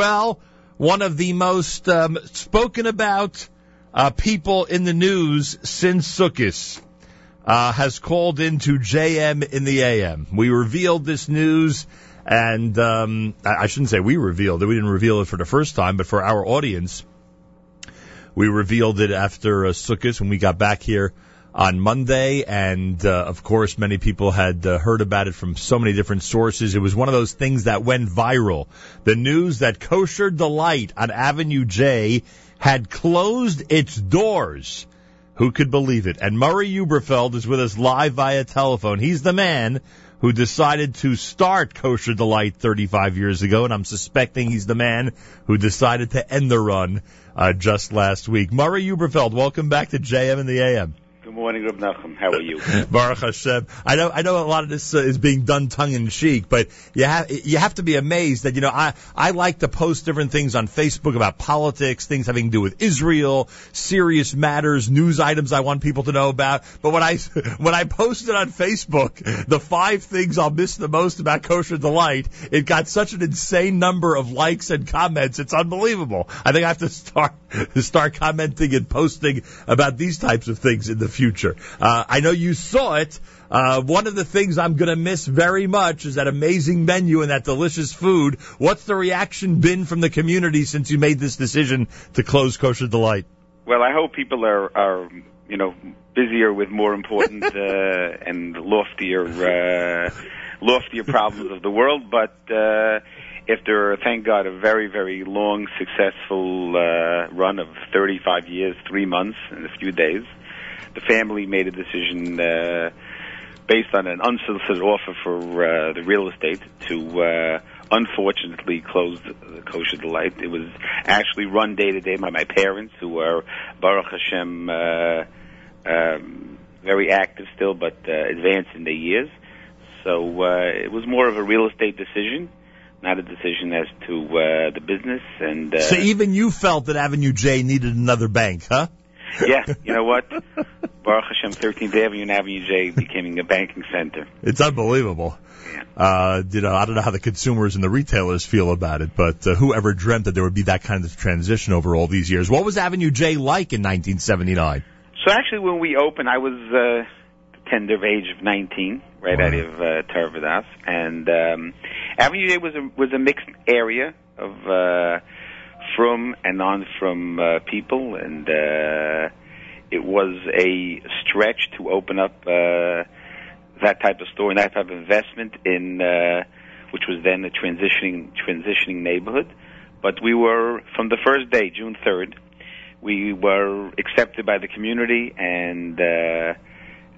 Well, one of the most um, spoken about uh, people in the news since Sukkot uh, has called into JM in the AM. We revealed this news, and um, I shouldn't say we revealed it. We didn't reveal it for the first time, but for our audience, we revealed it after uh, when we got back here on Monday, and uh, of course, many people had uh, heard about it from so many different sources. It was one of those things that went viral. The news that Kosher Delight on Avenue J had closed its doors. Who could believe it? And Murray Huberfeld is with us live via telephone. He's the man who decided to start Kosher Delight 35 years ago, and I'm suspecting he's the man who decided to end the run uh, just last week. Murray Huberfeld, welcome back to JM and the AM. Good morning, Reb Nachum. How are you? Baruch Hashem. I know, I know a lot of this uh, is being done tongue in cheek, but you have, you have to be amazed that, you know, I, I like to post different things on Facebook about politics, things having to do with Israel, serious matters, news items I want people to know about. But when I, when I posted on Facebook the five things I'll miss the most about Kosher Delight, it got such an insane number of likes and comments. It's unbelievable. I think I have to start, start commenting and posting about these types of things in the future. Uh, I know you saw it. Uh, one of the things I'm going to miss very much is that amazing menu and that delicious food. What's the reaction been from the community since you made this decision to close Kosher Delight? Well, I hope people are, are you know, busier with more important uh, and loftier, uh, loftier problems of the world. But uh, after, thank God, a very, very long, successful uh, run of 35 years, three months, and a few days, the family made a decision. Uh, based on an unsolicited offer for uh, the real estate to uh, unfortunately close the kosher delight. It was actually run day to day by my parents, who are Baruch Hashem uh, um, very active still, but uh, advanced in their years. So uh, it was more of a real estate decision, not a decision as to uh, the business. And uh, So even you felt that Avenue J needed another bank, huh? yeah, you know what? Baruch Hashem, 13th Avenue and Avenue J becoming a banking center. It's unbelievable. Uh, you know, I don't know how the consumers and the retailers feel about it, but uh, whoever dreamt that there would be that kind of transition over all these years? What was Avenue J like in 1979? So actually, when we opened, I was uh, the tender age of 19, right Wow. out of uh, Torah Vodaas, and um, Avenue J was a was a mixed area of uh, frum and on from uh, people, and uh, it was a stretch to open up uh, that type of store and that type of investment in uh, which was then a transitioning transitioning neighborhood. But we were from the first day, June third, we were accepted by the community, and uh,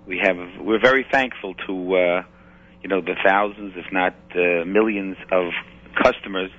we have we're very thankful to uh, you know the thousands, if not uh, millions, of customers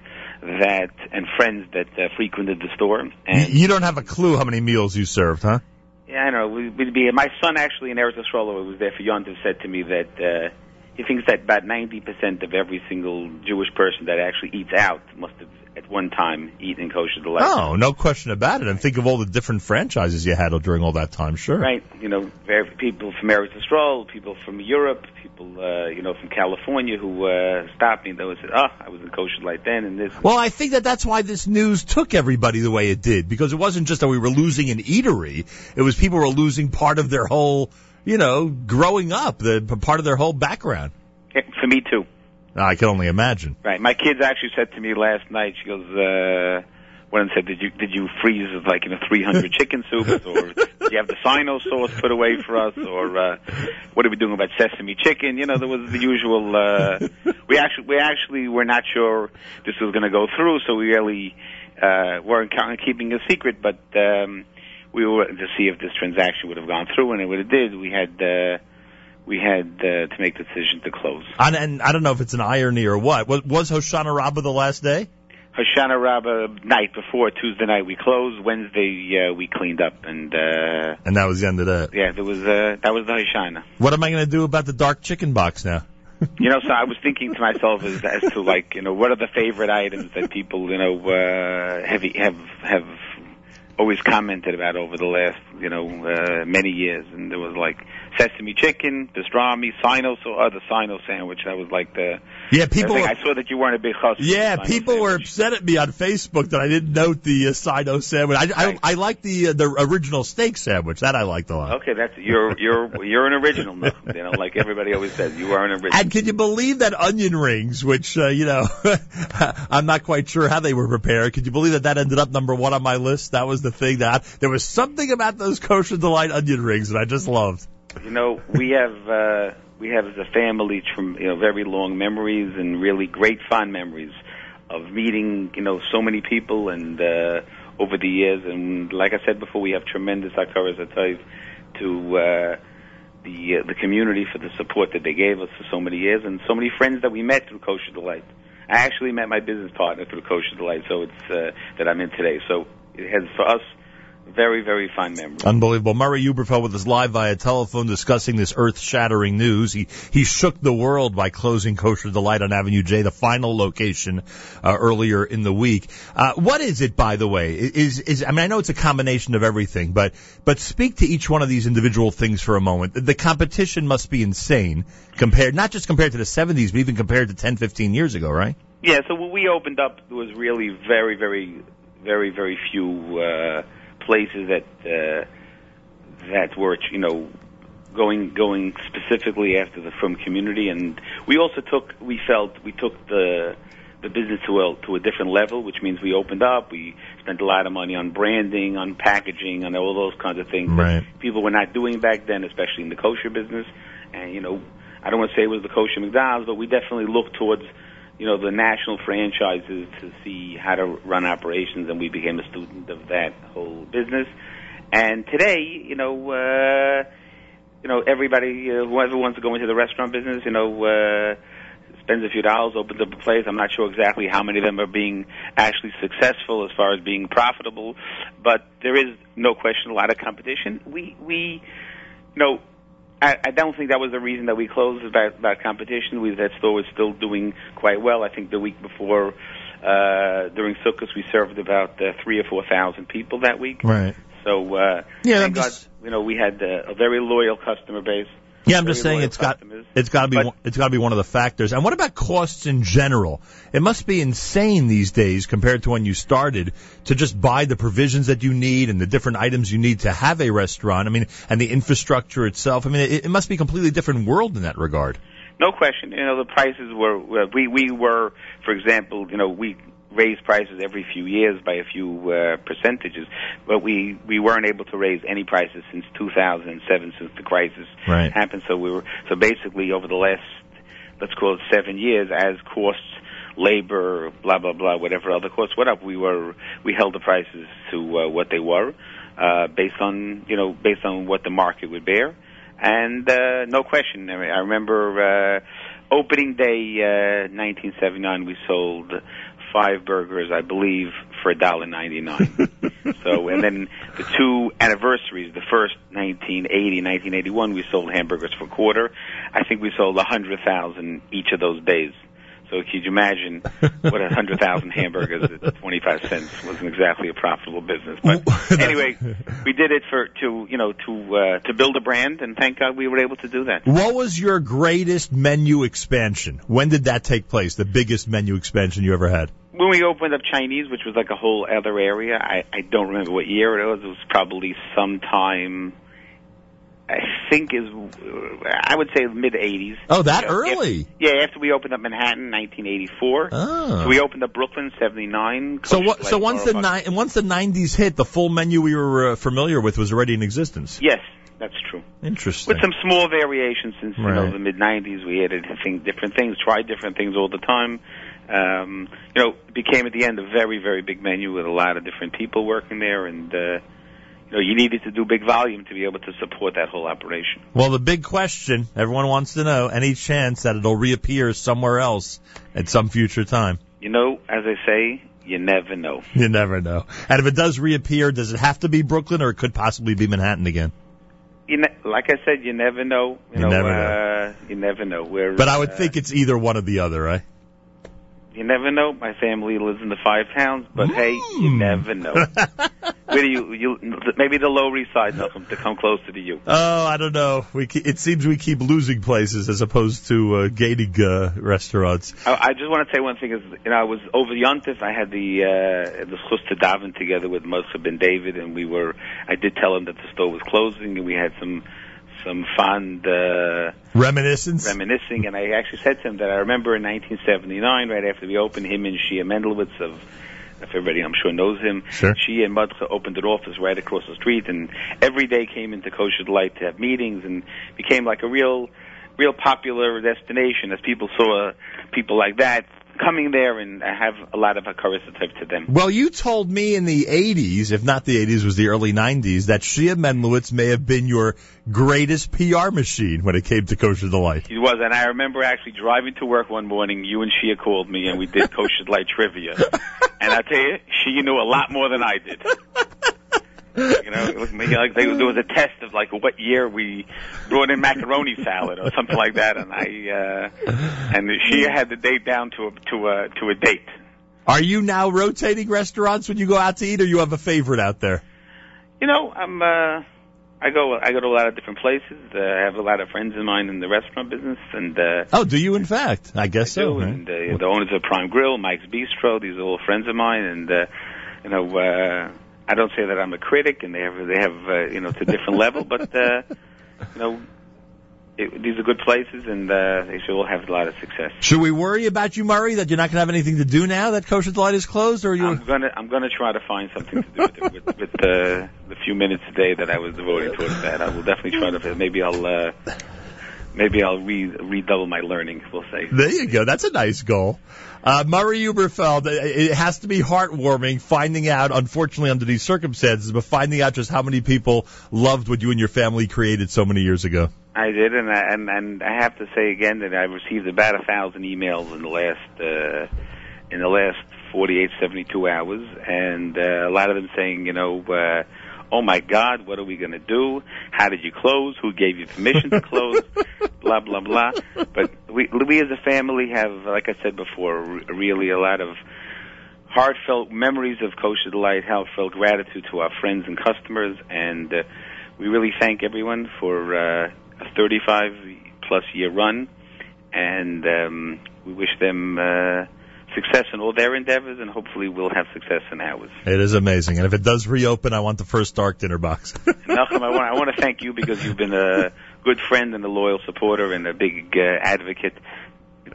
that and friends that uh, frequented the store. You, And you don't have a clue how many meals you served, huh? yeah, I know. We, we'd be, my son actually in Eretz Yisrael, who was there for Yontif, said to me that uh, he thinks that about 90% of every single Jewish person that actually eats out must have at one time eaten kosher delight. Oh, no question about it. And think of all the different franchises you had during all that time. Sure. Right, you know, people from Eretz Yisrael, people from Europe, people, uh, you know, from California who uh, stopped me. and They would say, "Oh, I was in kosher delight then," and this. Well, I think that that's why this news took everybody the way it did, because it wasn't just that we were losing an eatery; it was people were losing part of their whole, you know, growing up, the part of their whole background. For me too. I can only imagine. Right. My kids actually said to me last night. She goes, uh, one of them said, "Did you did you freeze like you know 300 chicken soup, or do you have the sino sauce put away for us, or uh, what are we doing about sesame chicken?" You know, there was the usual. Uh, we actually we actually were not sure this was going to go through, so we really uh, weren't keeping a secret, but um, we were to see if this transaction would have gone through, and it would have did. We had. Uh, we had uh, to make the decision to close. And, and I don't know if it's an irony or what. Was, was Hoshana Rabbah the last day? Hoshana Rabbah night before Tuesday night we closed. Wednesday uh, we cleaned up, and uh, And that was the end of that. yeah, there was uh, that was the Hoshana. What am I going to do about the dark chicken box now? You know, so I was thinking to myself as, as to like, you know, what are the favorite items that people, you know, uh, have have have always commented about over the last, you know, uh, many years, and there was like sesame chicken, pastrami, sino, so uh, the sino sandwich. That was like the. Yeah, people. I saw that you weren't a big chassid. Yeah, of the Sino people were upset at me on Facebook that I didn't note the uh, Sino sandwich. I, I, Right. I like the uh, the original steak sandwich. That I liked a lot. Okay, that's you're you're you're an original now. You know, like everybody always says, you are an original. And can you believe that onion rings, which uh, you know, I'm not quite sure how they were prepared. Could you believe that that ended up number one on my list? That was the thing that there was something about those kosher delight onion rings that I just loved. You know, we have uh, we have as a family from you know very long memories and really great fond memories of meeting you know so many people and uh, over the years. And like I said before, we have tremendous hakaras hatov to uh, the uh, the community for the support that they gave us for so many years and so many friends that we met through Kosher Delight. I actually met my business partner through Kosher Delight, so it's uh, that I'm in today. So it has for us very very fond memory. Unbelievable. Murray Huberfeld with us live via telephone discussing this earth-shattering news. He he shook the world by closing Kosher Delight on Avenue J, the final location uh, earlier in the week. Uh, what is it, by the way? Is is I mean I know it's a combination of everything, but but speak to each one of these individual things for a moment. The competition must be insane compared not just compared to the 70s, but even compared to 10, 15 years ago, right? Yeah, so when we opened up, there was really very, very, very, very few uh, places that uh, that were, you know, going going specifically after the frum community, and we also took, we felt we took the the business to a to a different level, which means we opened up, we spent a lot of money on branding, on packaging, on all those kinds of things Right. that people were not doing back then, especially in the kosher business. And you know, I don't want to say it was the kosher McDonald's, but we definitely looked towards you know the national franchises to see how to run operations, and we became a student of that whole business. And today, you know, uh, you know, everybody, uh, whoever wants to go into the restaurant business, you know, uh, spends a few dollars, opens up a place. I'm not sure exactly how many of them are being actually successful as far as being profitable, but there is no question a lot of competition. We we, you know. I, I don't think that was the reason that we closed about, that competition. We, that store was still doing quite well. I think the week before, uh, during Sukkot, we served about uh, three or four thousand people that week. Right. So, uh, Yeah, thank God, just- you know, we had uh, a very loyal customer base. Yeah, I'm just saying it's got it's got to be But- one, it's got to be one of the factors. And what about costs in general? It must be insane these days compared to when you started to just buy the provisions that you need and the different items you need to have a restaurant. I mean, and the infrastructure itself. I mean, it, it must be a completely different world in that regard. No question. You know, the prices were uh, we we were, for example, you know, we raised prices every few years by a few uh, percentages, but we we weren't able to raise any prices since 2007, since the crisis Right. happened. So we were so basically over the last let's call it seven years, as costs, labor, blah blah blah, whatever other costs went up, we were we held the prices to uh, what they were, uh, based on you know based on what the market would bear, and uh, no question. I, mean, I remember uh, opening day, uh, 1979, we sold five burgers, I believe, for a dollar ninety nine. so, and then the two anniversaries, the first 1980, 1981, we sold hamburgers for a quarter. I think we sold a hundred thousand each of those days. So could you imagine what a hundred thousand hamburgers at twenty five cents wasn't exactly a profitable business. But anyway, we did it for to you know to uh, to build a brand, and thank God we were able to do that. What was your greatest menu expansion? When did that take place? The biggest menu expansion you ever had? When we opened up Chinese, which was like a whole other area, I, I don't remember what year it was. It was probably sometime. I think is I would say mid '80s. Oh, that Yeah, early? Yeah, after we opened up Manhattan, 1984. Oh. So we opened up Brooklyn, 79. So what? So once the ni- once the '90s hit, the full menu we were uh, familiar with was already in existence. Yes, that's true. Interesting. With some small variations since you know the mid '90s, we added think, different things, tried different things all the time. Um, you know, it became at the end a very, very big menu with a lot of different people working there, and uh, you know, you needed to do big volume to be able to support that whole operation. Well, the big question everyone wants to know: any chance that it'll reappear somewhere else at some future time? You know, as I say, you never know. You never know. And if it does reappear, does it have to be Brooklyn, or it could possibly be Manhattan again? You ne- like I said, you never know. You, You know, never uh, you never know. Where, But I would uh, think it's either one or the other, right? You never know. My family lives in the five towns, but hey, you Mm. never know. Where do you, you maybe the Lower East Side, Nachum, to come closer to you? Oh, I don't know. We it seems we keep losing places as opposed to uh, gaining uh, restaurants. I, I just want to say one thing is, you know, I was over Yontif. I had the uh, the chus to daven together with Moshe ben David, and we were. I did tell him that the store was closing, and we had some some fond uh, Reminiscence. reminiscing. And I actually said to him that I remember in 1979, right after we opened, him and Shia Mendelowitz of. If everybody, I'm sure, knows him. Sure. She and Mudcha opened an office right across the street, and every day came into Kosher Delight to have meetings, and became like a real, real popular destination as people saw people like that coming there, and I have a lot of hakaras hatov to them. Well, you told me in the 80s, if not the 80s, was the early 90s, that Shia Menlowitz may have been your greatest PR machine when it came to Kosher Delight. He was, and I remember actually driving to work one morning. You and Shia called me, and we did Kosher Delight trivia. And I tell you, Shia knew a lot more than I did. You know, it was maybe like they, there was a test of like what year we brought in macaroni salad or something like that, and I uh, and she had the date down to a to a to a date. Are you now rotating restaurants when you go out to eat, or you have a favorite out there? You know, I'm. uh I go. I go to a lot of different places. Uh, I have a lot of friends of mine in the restaurant business, and uh, Oh, do you in fact? I guess so. do, right? and uh, the owners of Prime Grill, Mike's Bistro. These are all friends of mine, and uh, you know, uh, I don't say that I'm a critic, and they have they have uh, you know to a different level, but uh, you know, it, these are good places, and uh, they should all have a lot of success. Should we worry about you, Murray, that you're not going to have anything to do now that Kosher Delight is closed, or you? I'm gonna I'm gonna try to find something to do with it, with, with uh, the few minutes a day that I was devoting towards that. I will definitely try to. Maybe I'll. Uh, Maybe I'll re- redouble my learning. We'll say. There you go. That's a nice goal. Uh, Murray Huberfeld, it has to be heartwarming finding out, unfortunately under these circumstances, but finding out just how many people loved what you and your family created so many years ago. I did, and I, and and I have to say again that I received about a thousand emails in the last uh, in the last 48, 72 hours, and uh, a lot of them saying, you know, uh, oh my God, what are we going to do? How did you close? Who gave you permission to close? blah blah blah. But we we as a family have, like I said before, re- really a lot of heartfelt memories of Kosher Delight, heartfelt gratitude to our friends and customers, and uh, we really thank everyone for uh, a 35 plus year run, and um, we wish them uh, success in all their endeavors, and hopefully we'll have success in ours. It is amazing. And if it does reopen, I want the first dark dinner box. Nachum, I want, I want to thank you because you've been a good friend and a loyal supporter and a big uh, advocate.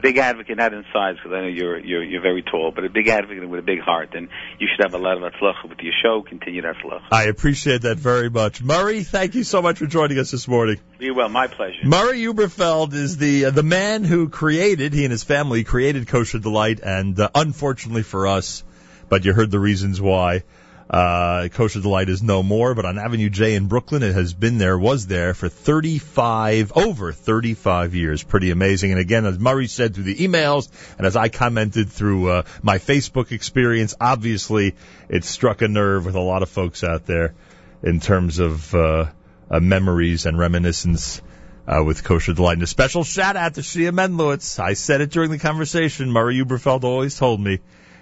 Big advocate, not in size, because I know you're you're you're very tall, but a big advocate with a big heart, and you should have a lot of hatzlacha with your show. Continue that hatzlacha. I appreciate that very much. Murray, thank you so much for joining us this morning. Be well, my pleasure. Murray Huberfeld is the uh, the man who created, he and his family created Kosher Delight, and uh, unfortunately for us, but you heard the reasons why. Uh, Kosher Delight is no more, but on Avenue J in Brooklyn, it has been there, was there for 35, over 35 years. Pretty amazing. And again, as Murray said through the emails, and as I commented through uh, my Facebook experience, obviously it struck a nerve with a lot of folks out there in terms of uh, uh, memories and reminiscence uh, with Kosher Delight. And a special shout out to Shia Menlowitz. I said it during the conversation. Murray Huberfeld always told me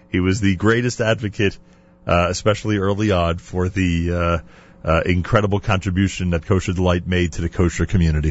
he was the greatest advocate, uh, especially early on, for the uh, uh, incredible contribution that Kosher Delight made to the kosher community.